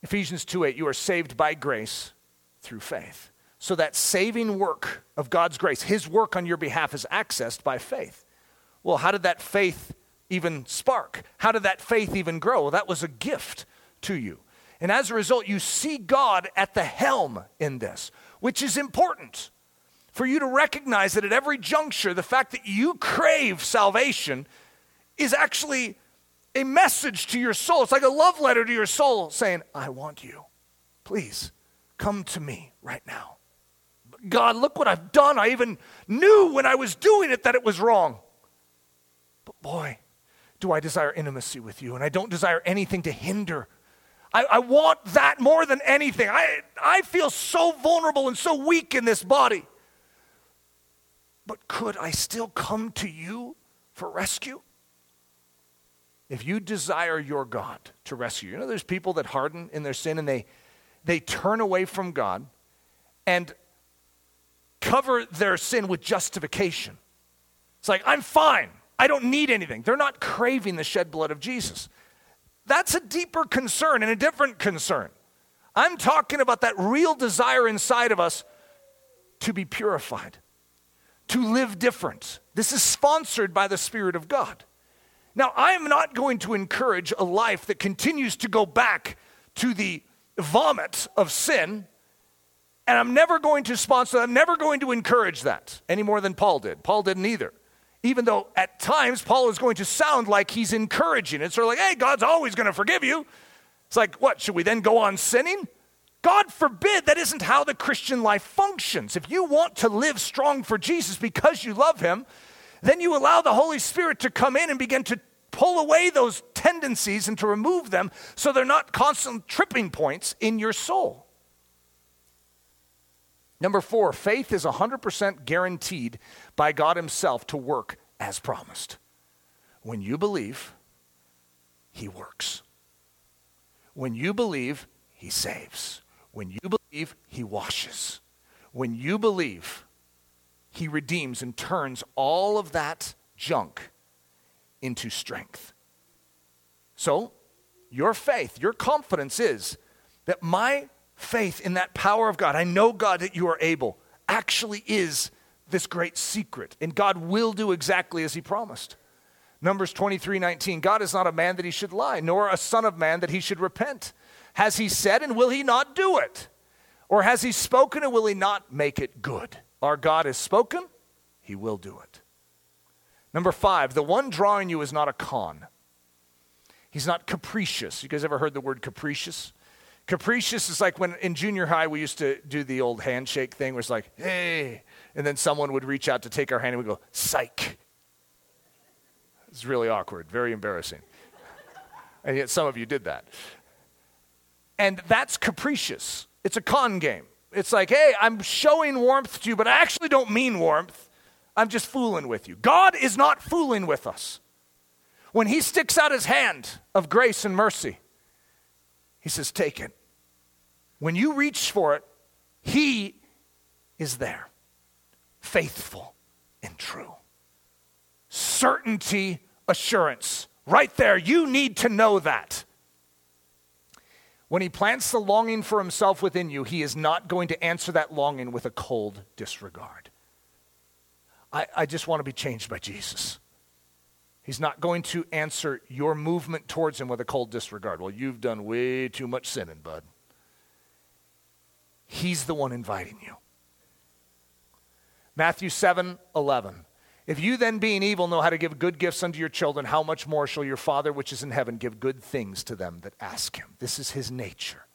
Ephesians 2 8, you are saved by grace through faith. So that saving work of God's grace, His work on your behalf, is accessed by faith. Well, how did that faith even spark? How did that faith even grow? Well, that was a gift to you. And as a result, you see God at the helm in this, which is important for you to recognize that at every juncture, the fact that you crave salvation is actually a message to your soul. It's like a love letter to your soul saying, I want you. Please Come to me right now. God, look what I've done. I even knew when I was doing it that it was wrong. But boy, do I desire intimacy with you, and I don't desire anything to hinder. I, I, want that more than anything. I, I feel so vulnerable and so weak in this body. But could I still come to you for rescue? If you desire your God to rescue, you you know, there's people that harden in their sin and they, they turn away from God and cover their sin with justification. It's like, I'm fine. I don't need anything. They're not craving the shed blood of Jesus. That's a deeper concern and a different concern. I'm talking about that real desire inside of us to be purified, to live different. This is sponsored by the Spirit of God. Now, I am not going to encourage a life that continues to go back to the vomit of sin, and I'm never going to sponsor, I'm never going to encourage that any more than Paul did. Paul didn't either. Even though at times Paul is going to sound like he's encouraging. It's sort of like, hey, God's always going to forgive you. It's like, what, should we then go on sinning? God forbid that isn't how the Christian life functions. If you want to live strong for Jesus because you love him, then you allow the Holy Spirit to come in and begin to pull away those tendencies and to remove them so they're not constant tripping points in your soul. Number four, faith is 100% guaranteed by God Himself to work as promised. When you believe, He works. When you believe, He saves. When you believe, He washes. When you believe, He redeems and turns all of that junk into strength. So, your faith, your confidence is that my faith in that power of God, I know, God, that you are able, actually is this great secret. And God will do exactly as He promised. Numbers 23 19, God is not a man that he should lie, nor a son of man that he should repent. Has he said, and will he not do it? Or has he spoken, and will he not make it good? Our God has spoken, he will do it. Number five, the one drawing you is not a con. He's not capricious. You guys ever heard the word capricious? Capricious is like when in junior high we used to do the old handshake thing where it's like, hey, and then someone would reach out to take our hand and we go, psych. It's really awkward, very embarrassing. *laughs* and yet some of you did that. And that's capricious. It's a con game. It's like, hey, I'm showing warmth to you, but I actually don't mean warmth. I'm just fooling with you. God is not fooling with us. When He sticks out His hand of grace and mercy, He says, Take it. When you reach for it, He is there, faithful and true. Certainty, assurance. Right there, you need to know that. When he plants the longing for himself within you, he is not going to answer that longing with a cold disregard. I, I just want to be changed by Jesus. He's not going to answer your movement towards him with a cold disregard. Well, you've done way too much sinning, bud. He's the one inviting you. Matthew 7 11. If you then, being evil, know how to give good gifts unto your children, how much more shall your Father which is in heaven give good things to them that ask him? This is his nature.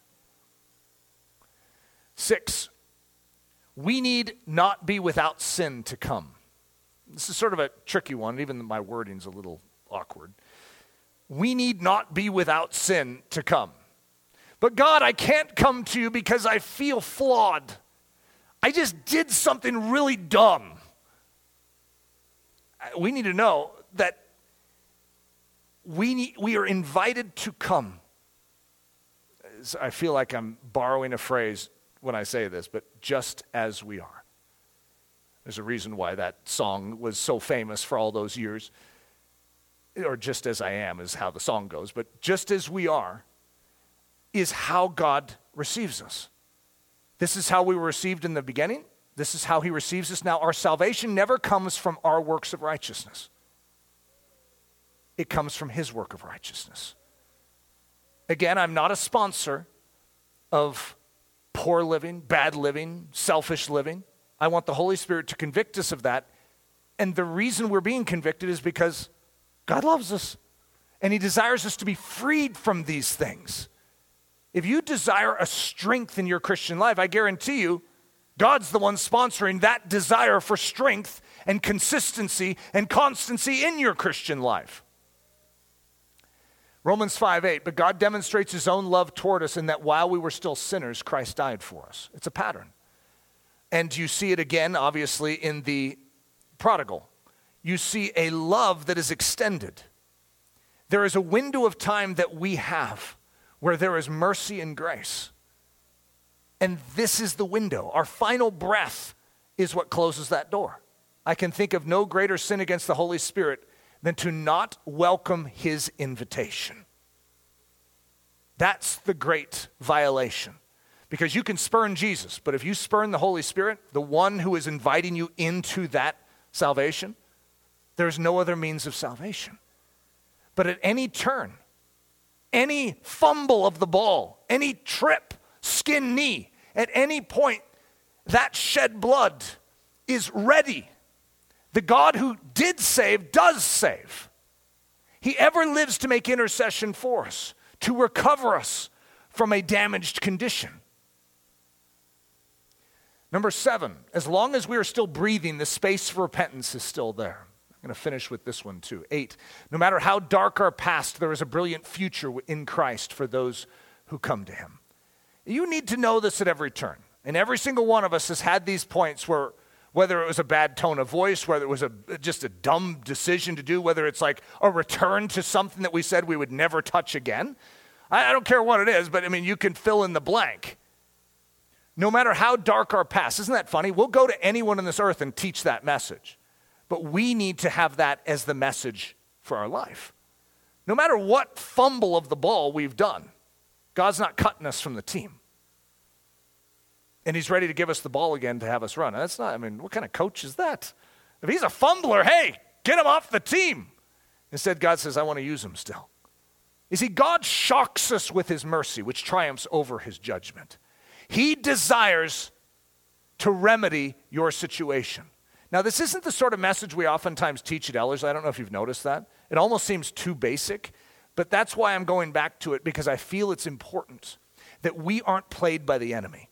Six, we need not be without sin to come. This is sort of a tricky one, even my wording's a little awkward. We need not be without sin to come. But God, I can't come to you because I feel flawed. I just did something really dumb uh, we need to know that we, need, we are invited to come. I feel like I'm borrowing a phrase when I say this, but just as we are. There's a reason why that song was so famous for all those years. Or just as I am is how the song goes, but just as we are is how God receives us. This is how we were received in the beginning. This is how he receives us now. Our salvation never comes from our works of righteousness, it comes from his work of righteousness. Again, I'm not a sponsor of poor living, bad living, selfish living. I want the Holy Spirit to convict us of that. And the reason we're being convicted is because God loves us and He desires us to be freed from these things. If you desire a strength in your Christian life, I guarantee you, God's the one sponsoring that desire for strength and consistency and constancy in your Christian life. Romans 5 8, but God demonstrates his own love toward us in that while we were still sinners, Christ died for us. It's a pattern. And you see it again, obviously, in the prodigal. You see a love that is extended. There is a window of time that we have where there is mercy and grace. And this is the window. Our final breath is what closes that door. I can think of no greater sin against the Holy Spirit than to not welcome his invitation. That's the great violation. Because you can spurn Jesus, but if you spurn the Holy Spirit, the one who is inviting you into that salvation, there's no other means of salvation. But at any turn, any fumble of the ball, any trip, skin knee. At any point, that shed blood is ready. The God who did save does save. He ever lives to make intercession for us, to recover us from a damaged condition. Number seven, as long as we are still breathing, the space for repentance is still there. I'm going to finish with this one too. Eight, no matter how dark our past, there is a brilliant future in Christ for those who come to him. You need to know this at every turn. And every single one of us has had these points where, whether it was a bad tone of voice, whether it was a, just a dumb decision to do, whether it's like a return to something that we said we would never touch again. I, I don't care what it is, but I mean, you can fill in the blank. No matter how dark our past, isn't that funny? We'll go to anyone on this earth and teach that message. But we need to have that as the message for our life. No matter what fumble of the ball we've done, God's not cutting us from the team. And he's ready to give us the ball again to have us run. That's not, I mean, what kind of coach is that? If he's a fumbler, hey, get him off the team. Instead, God says, I want to use him still. You see, God shocks us with his mercy, which triumphs over his judgment. He desires to remedy your situation. Now, this isn't the sort of message we oftentimes teach at Ellerslie. I don't know if you've noticed that. It almost seems too basic, but that's why I'm going back to it because I feel it's important that we aren't played by the enemy.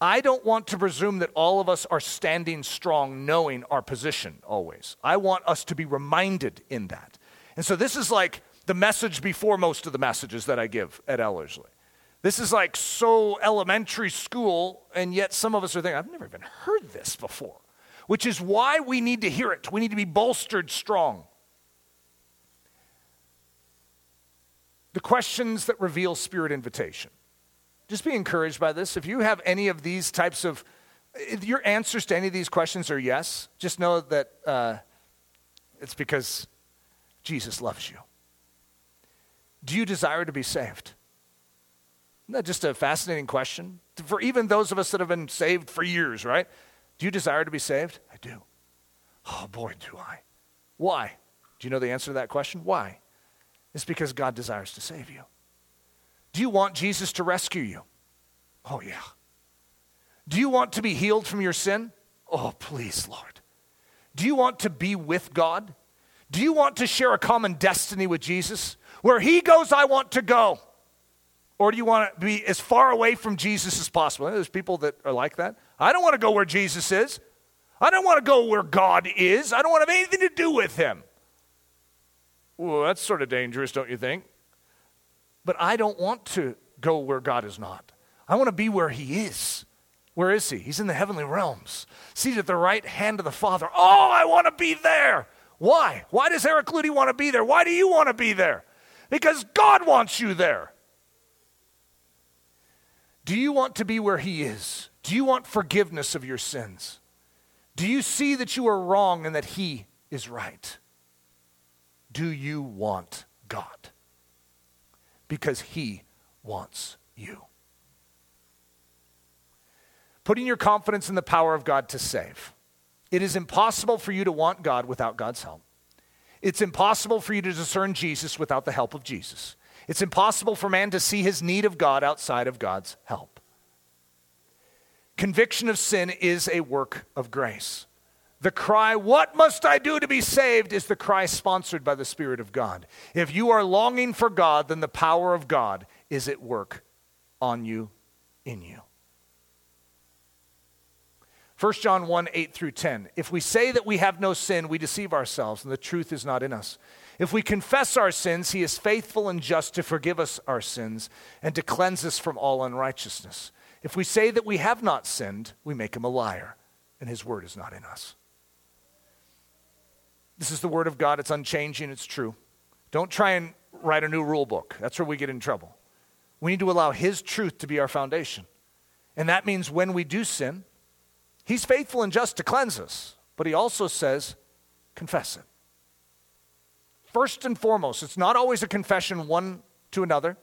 I don't want to presume that all of us are standing strong, knowing our position always. I want us to be reminded in that. And so this is like the message before most of the messages that I give at Ellerslie. This is like so elementary school, and yet some of us are thinking, I've never even heard this before, which is why we need to hear it. We need to be bolstered strong. The questions that reveal spirit invitation. Just be encouraged by this. If you have any of these types of, your answers to any of these questions are yes, just know that uh, it's because Jesus loves you. Do you desire to be saved? Isn't that just a fascinating question? For even those of us that have been saved for years, right? Do you desire to be saved? I do. Oh boy, do I. Why? Do you know the answer to that question? Why? It's because God desires to save you. Do you want Jesus to rescue you? Oh, yeah. Do you want to be healed from your sin? Oh, please, Lord. Do you want to be with God? Do you want to share a common destiny with Jesus? Where He goes, I want to go. Or do you want to be as far away from Jesus as possible? There's people that are like that. I don't want to go where Jesus is. I don't want to go where God is. I don't want to have anything to do with Him. Well, that's sort of dangerous, don't you think? But I don't want to go where God is not. I want to be where He is. Where is He? He's in the heavenly realms, seated at the right hand of the Father. Oh, I want to be there. Why? Why does Eric Ludy want to be there? Why do you want to be there? Because God wants you there. Do you want to be where He is? Do you want forgiveness of your sins? Do you see that you are wrong and that He is right? Do you want God? because He wants you. Putting your confidence in the power of God to save. It is impossible for you to want God without God's help. It's impossible for you to discern Jesus without the help of Jesus. It's impossible for man to see his need of God outside of God's help. Conviction of sin is a work of grace. The cry, What must I do to be saved? is the cry sponsored by the Spirit of God. If you are longing for God, then the power of God is at work on you, in you. 1 John 1 8 through 10. If we say that we have no sin, we deceive ourselves, and the truth is not in us. If we confess our sins, he is faithful and just to forgive us our sins and to cleanse us from all unrighteousness. If we say that we have not sinned, we make him a liar, and his word is not in us. This is the Word of God. It's unchanging, it's true. Don't try and write a new rule book. That's where we get in trouble. We need to allow His truth to be our foundation. And that means when we do sin, He's faithful and just to cleanse us. But He also says, confess it. First and foremost, it's not always a confession one to another.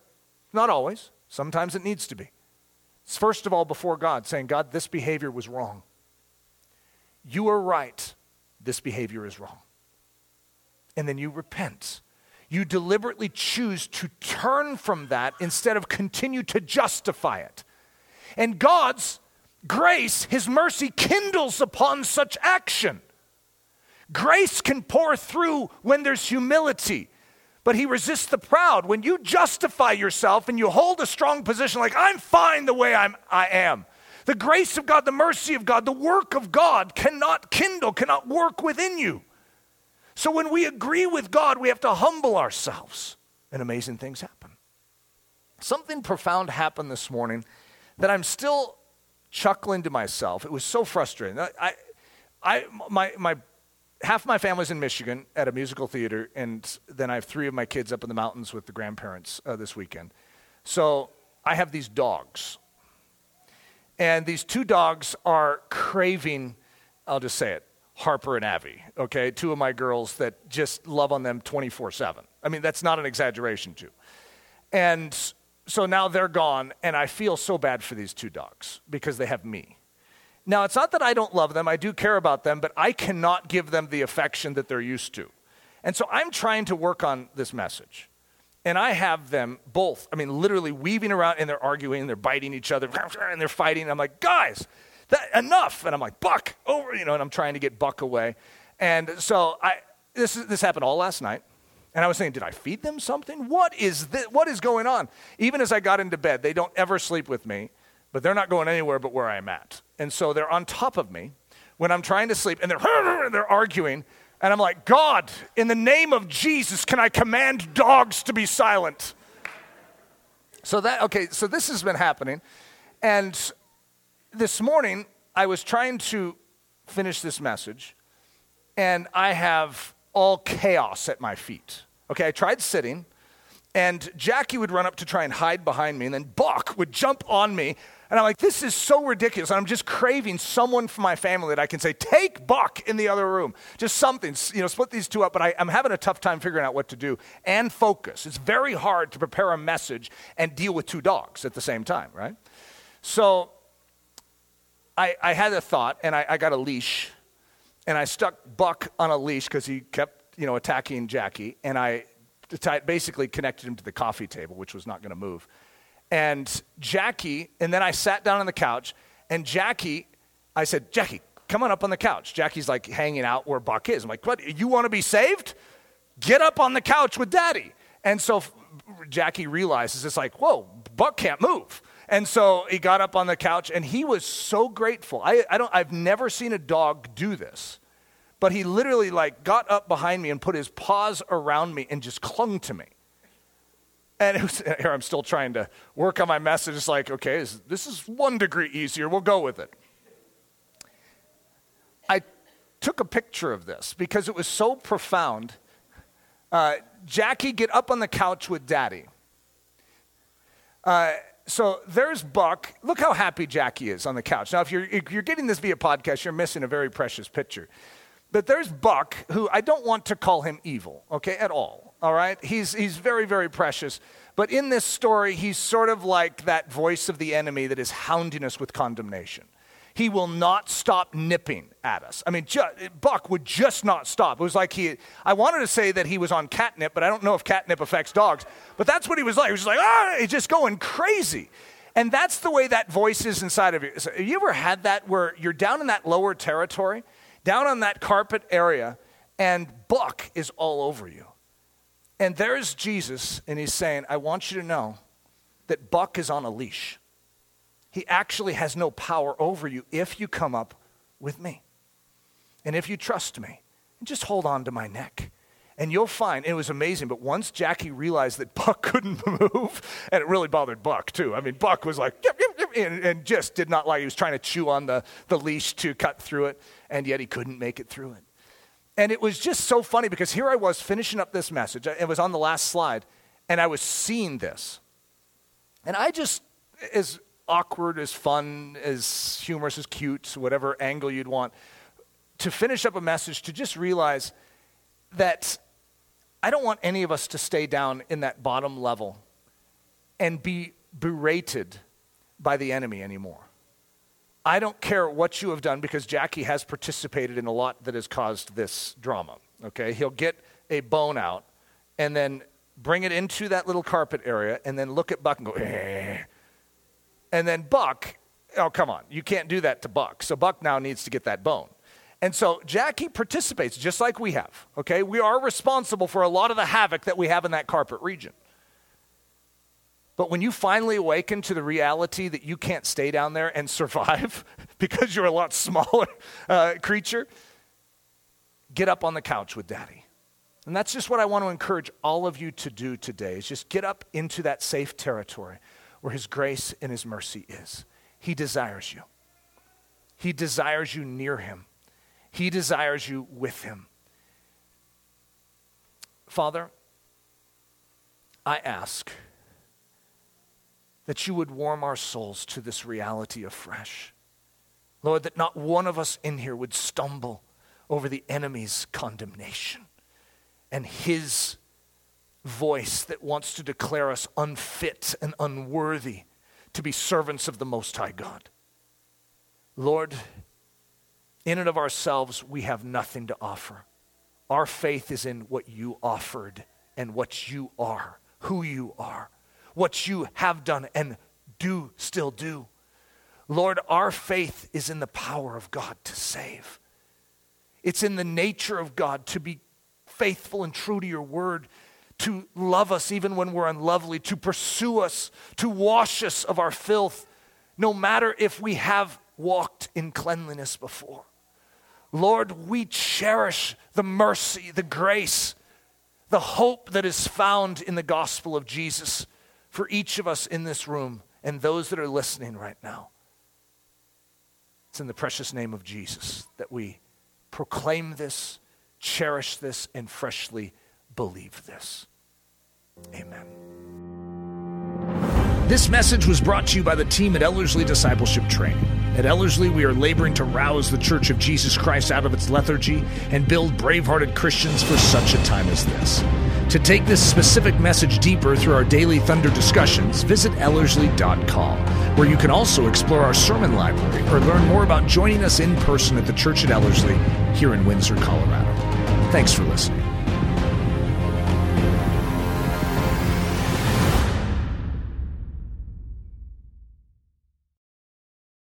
Not always. Sometimes it needs to be. It's first of all before God, saying, God, this behavior was wrong. You are right. This behavior is wrong and then you repent. You deliberately choose to turn from that instead of continue to justify it. And God's grace, His mercy, kindles upon such action. Grace can pour through when there's humility, but He resists the proud. When you justify yourself and you hold a strong position, like, I'm fine the way I'm, I am, the grace of God, the mercy of God, the work of God cannot kindle, cannot work within you. So when we agree with God, we have to humble ourselves, and amazing things happen. Something profound happened this morning that I'm still chuckling to myself. It was so frustrating. I, I, my, my, half my family's in Michigan at a musical theater, and then I have three of my kids up in the mountains with the grandparents uh, this weekend. So I have these dogs. And these two dogs are craving, I'll just say it, Harper and Abby, okay? Two of my girls that just love on them 24 7. I mean, that's not an exaggeration, too. And so now they're gone, and I feel so bad for these two dogs because they have me. Now, it's not that I don't love them, I do care about them, but I cannot give them the affection that they're used to. And so I'm trying to work on this message. And I have them both, I mean, literally weaving around and they're arguing, and they're biting each other, *laughs* and they're fighting. I'm like, guys, That, enough. And I'm like, Buck, over, you know, and I'm trying to get Buck away. And so I, this, this happened all last night. And I was saying, did I feed them something? What is this? What is going on? Even as I got into bed, they don't ever sleep with me, but they're not going anywhere but where I'm at. And so they're on top of me when I'm trying to sleep, and they're, *laughs* and they're arguing. And I'm like, God, in the name of Jesus, can I command dogs to be silent? So that, okay, so this has been happening. And this morning, I was trying to finish this message, and I have all chaos at my feet. Okay, I tried sitting, and Jackie would run up to try and hide behind me, and then Buck would jump on me. And I'm like, this is so ridiculous. I'm just craving someone from my family that I can say, take Buck in the other room. Just something, you know, split these two up. But I, am having a tough time figuring out what to do and focus. It's very hard to prepare a message and deal with two dogs at the same time, right? So I, I had a thought, and I, I got a leash, and I stuck Buck on a leash because he kept, you know, attacking Jackie, and I basically connected him to the coffee table, which was not going to move. And Jackie, and then I sat down on the couch, and Jackie, I said, Jackie, come on up on the couch. Jackie's like hanging out where Buck is. I'm like, what? You want to be saved? Get up on the couch with Daddy. And so Jackie realizes it's like, whoa, Buck can't move. And so he got up on the couch and he was so grateful. I, I don't, I've never seen a dog do this, but he literally like got up behind me and put his paws around me and just clung to me. And was, *laughs* here I'm still trying to work on my message. It's like, okay, this, this is one degree easier. We'll go with it. I took a picture of this because it was so profound. Uh, Jackie, get up on the couch with daddy. Uh, so there's Buck. Look how happy Jackie is on the couch. Now, if you're, if you're getting this via podcast, you're missing a very precious picture. But there's Buck, who I don't want to call him evil, okay, at all, all right? He's, he's very, very precious. But in this story, he's sort of like that voice of the enemy that is hounding us with condemnation. He will not stop nipping at us. I mean, Buck would just not stop. It was like he, I wanted to say that he was on catnip, but I don't know if catnip affects dogs. But that's what he was like. He was like, ah, he's just going crazy. And that's the way that voice is inside of you. So have you ever had that where you're down in that lower territory, down on that carpet area, and Buck is all over you? And there's Jesus, and he's saying, I want you to know that Buck is on a leash. He actually has no power over you if you come up with me. And if you trust me, and just hold on to my neck. And you'll find, it was amazing, but once Jackie realized that *laughs* Buck couldn't move, and it really bothered Buck too. I mean, Buck was like, yep, yep, yep, and, and just did not like, he was trying to chew on the, the leash to cut through it, and yet he couldn't make it through it. And it was just so funny because here I was finishing up this message. It was on the last slide, and I was seeing this. And I just, as awkward, as fun, as humorous, as cute, whatever angle you'd want, to finish up a message to just realize that I don't want any of us to stay down in that bottom level and be berated by the enemy anymore. I don't care what you have done because Jackie has participated in a lot that has caused this drama. Okay? He'll get a bone out and then bring it into that little carpet area and then look at Buck and go, eh, and then Buck, oh, come on, you can't do that to Buck. So Buck now needs to get that bone. And so Jackie participates just like we have, okay? We are responsible for a lot of the havoc that we have in that carpet region. But when you finally awaken to the reality that you can't stay down there and survive *laughs* because you're a lot smaller *laughs* uh, creature, get up on the couch with daddy. And that's just what I want to encourage all of you to do today is just get up into that safe territory where His grace and His mercy is. He desires you. He desires you near Him. He desires you with Him. Father, I ask that you would warm our souls to this reality afresh. Lord, that not one of us in here would stumble over the enemy's condemnation and his voice that wants to declare us unfit and unworthy to be servants of the Most High God. Lord, in and of ourselves, we have nothing to offer. Our faith is in what you offered and what you are, who you are, what you have done and do still do. Lord, our faith is in the power of God to save. It's in the nature of God to be faithful and true to your word, to love us even when we're unlovely, to pursue us, to wash us of our filth, no matter if we have walked in cleanliness before. Lord, we cherish the mercy, the grace, the hope that is found in the gospel of Jesus for each of us in this room and those that are listening right now. It's in the precious name of Jesus that we proclaim this, cherish this, and freshly believe this. Amen. This message was brought to you by the team at Ellerslie Discipleship Training. At Ellerslie, we are laboring to rouse the Church of Jesus Christ out of its lethargy and build brave hearted Christians for such a time as this. To take this specific message deeper through our daily Thunder discussions, visit Ellerslie.com, where you can also explore our sermon library or learn more about joining us in person at the Church at Ellerslie here in Windsor, Colorado. Thanks for listening.